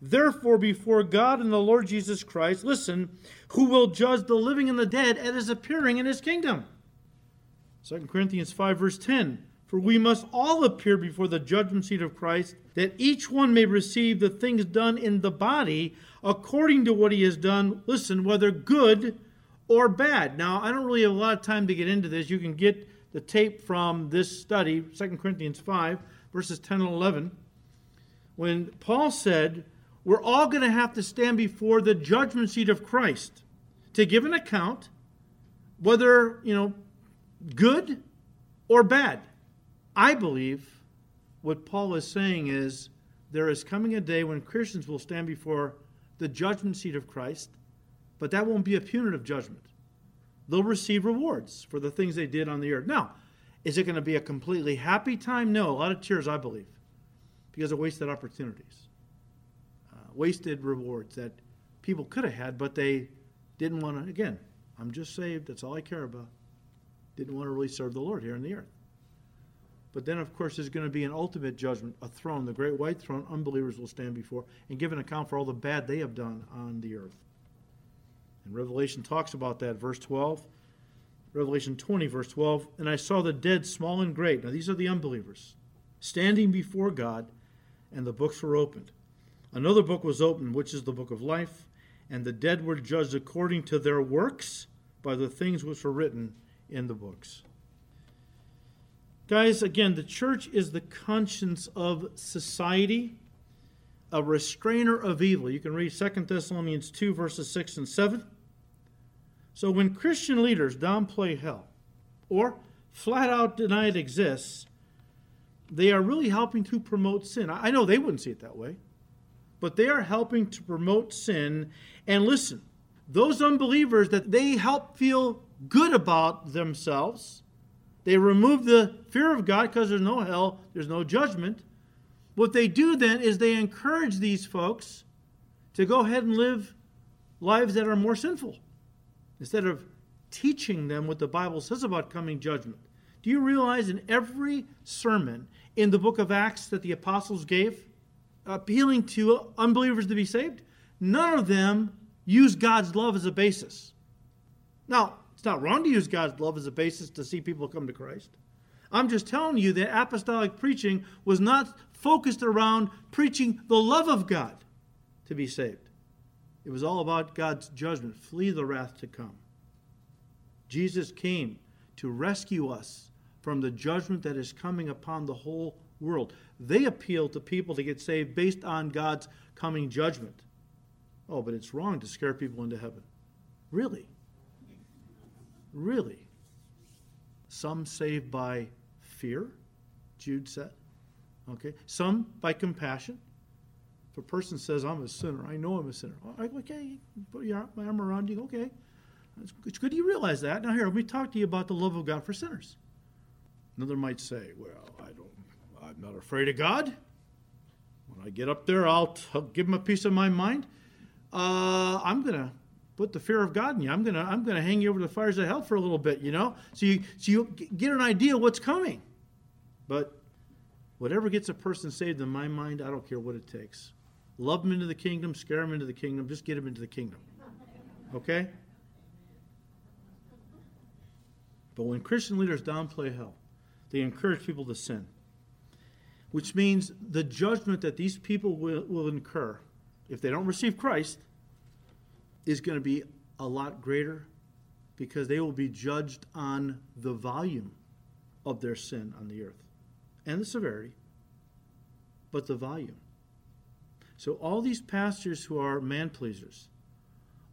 therefore before God and the Lord Jesus Christ, listen, who will judge the living and the dead at his appearing in his kingdom. 2 Corinthians 5, verse 10, for we must all appear before the judgment seat of Christ, that each one may receive the things done in the body according to what he has done, listen, whether good or bad. Now, I don't really have a lot of time to get into this. You can get the tape from this study, 2 Corinthians 5, verses 10 and 11, when Paul said, We're all going to have to stand before the judgment seat of Christ to give an account, whether, you know, good or bad. I believe what Paul is saying is there is coming a day when Christians will stand before the judgment seat of Christ, but that won't be a punitive judgment. They'll receive rewards for the things they did on the earth. Now, is it going to be a completely happy time? No, a lot of tears, I believe, because of wasted opportunities, wasted rewards that people could have had, but they didn't want to. Again, I'm just saved. That's all I care about. Didn't want to really serve the Lord here on the earth. But then, of course, there's going to be an ultimate judgment, a throne, the great white throne, unbelievers will stand before and give an account for all the bad they have done on the earth. And Revelation talks about that, verse 12. Revelation 20, verse 12. And I saw the dead, small and great. Now, these are the unbelievers, standing before God, and the books were opened. Another book was opened, which is the book of life, and the dead were judged according to their works by the things which were written in the books. Guys, again, the church is the conscience of society, a restrainer of evil. You can read 2 Thessalonians 2, verses 6 and 7. So when Christian leaders downplay hell or flat out deny it exists, they are really helping to promote sin. I know they wouldn't see it that way, but they are helping to promote sin. And listen, those unbelievers that they help feel good about themselves. They remove the fear of God because there's no hell, there's no judgment. What they do then is they encourage these folks to go ahead and live lives that are more sinful instead of teaching them what the Bible says about coming judgment. Do you realize in every sermon in the book of Acts that the apostles gave, appealing to unbelievers to be saved, none of them use God's love as a basis. Now, it's not wrong to use God's love as a basis to see people come to Christ. I'm just telling you that apostolic preaching was not focused around preaching the love of God to be saved. It was all about God's judgment. Flee the wrath to come. Jesus came to rescue us from the judgment that is coming upon the whole world. They appeal to people to get saved based on God's coming judgment. Oh, but it's wrong to scare people into heaven. Really? Really? Some saved by fear, Jude said. Okay. Some by compassion. If a person says, I'm a sinner, I know I'm a sinner. Oh, okay, put your arm around you. Okay. It's good you realize that. Now, here, let me talk to you about the love of God for sinners. Another might say, well, I don't, I'm not afraid of God. When I get up there, I'll, I'll give him a piece of my mind uh, I'm going to put the fear of God in you. I'm going to I'm going to hang you over the fires of hell for a little bit, you know? So you, so you get an idea what's coming. But whatever gets a person saved in my mind, I don't care what it takes. Love them into the kingdom, scare them into the kingdom, just get them into the kingdom. Okay? But when Christian leaders downplay hell, they encourage people to sin, which means the judgment that these people will, will incur if they don't receive Christ, is going to be a lot greater because they will be judged on the volume of their sin on the earth and the severity, but the volume. So, all these pastors who are man pleasers,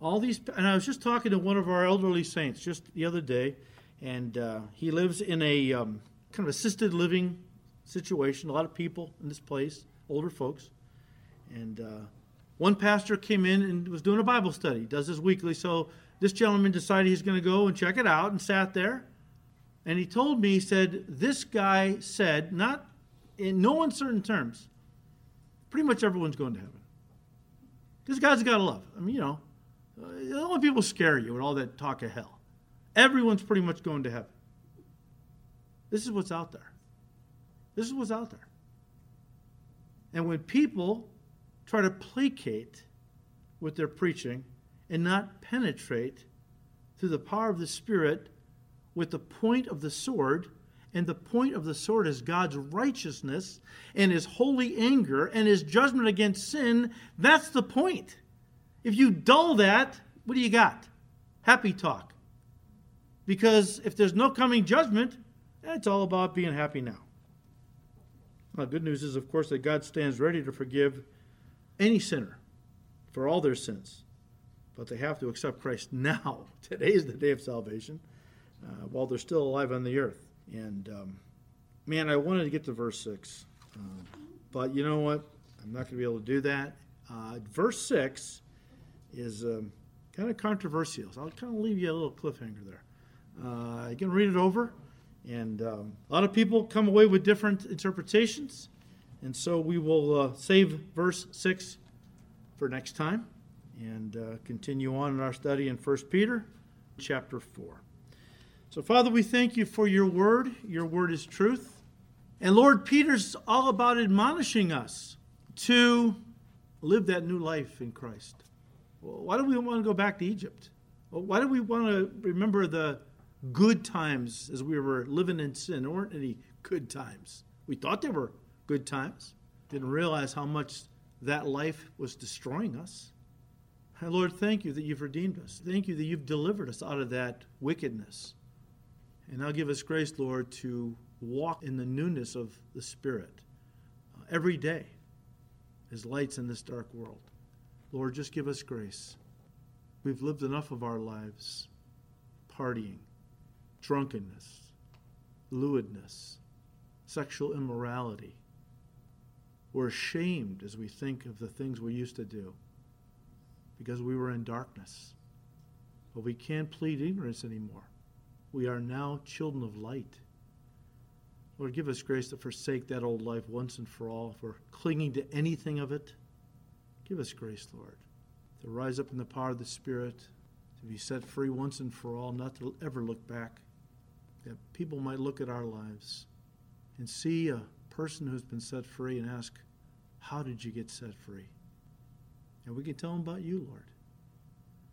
all these, and I was just talking to one of our elderly saints just the other day, and uh, he lives in a um, kind of assisted living situation, a lot of people in this place, older folks. And uh, one pastor came in and was doing a Bible study, does this weekly. So this gentleman decided he's going to go and check it out and sat there. And he told me, he said, This guy said, not in no uncertain terms, pretty much everyone's going to heaven. Because God's got to love. I mean, you know, the only people scare you with all that talk of hell. Everyone's pretty much going to heaven. This is what's out there. This is what's out there. And when people try to placate with their preaching and not penetrate through the power of the Spirit with the point of the sword. And the point of the sword is God's righteousness and his holy anger and his judgment against sin. That's the point. If you dull that, what do you got? Happy talk. Because if there's no coming judgment, it's all about being happy now. Well, good news is, of course, that God stands ready to forgive any sinner for all their sins. But they have to accept Christ now. Today is the day of salvation uh, while they're still alive on the earth. And um, man, I wanted to get to verse 6. Uh, but you know what? I'm not going to be able to do that. Uh, verse 6 is um, kind of controversial. So I'll kind of leave you a little cliffhanger there. Uh, you can read it over. And um, a lot of people come away with different interpretations. And so we will uh, save verse 6 for next time and uh, continue on in our study in 1 Peter chapter 4. So, Father, we thank you for your word. Your word is truth. And Lord, Peter's all about admonishing us to live that new life in Christ. Why do we want to go back to Egypt? Why do we want to remember the good times as we were living in sin? There weren't any good times. We thought they were good times. Didn't realize how much that life was destroying us. And Lord, thank you that you've redeemed us. Thank you that you've delivered us out of that wickedness. And now give us grace, Lord, to walk in the newness of the Spirit uh, every day as lights in this dark world. Lord, just give us grace. We've lived enough of our lives partying, drunkenness, lewdness, sexual immorality, we're ashamed as we think of the things we used to do because we were in darkness. But we can't plead ignorance anymore. We are now children of light. Lord, give us grace to forsake that old life once and for all. If we're clinging to anything of it, give us grace, Lord, to rise up in the power of the Spirit, to be set free once and for all, not to ever look back. That people might look at our lives and see a person who's been set free and ask, How did you get set free? And we can tell them about you, Lord.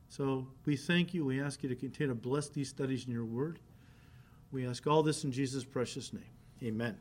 So we thank you. We ask you to continue to bless these studies in your word. We ask all this in Jesus' precious name. Amen.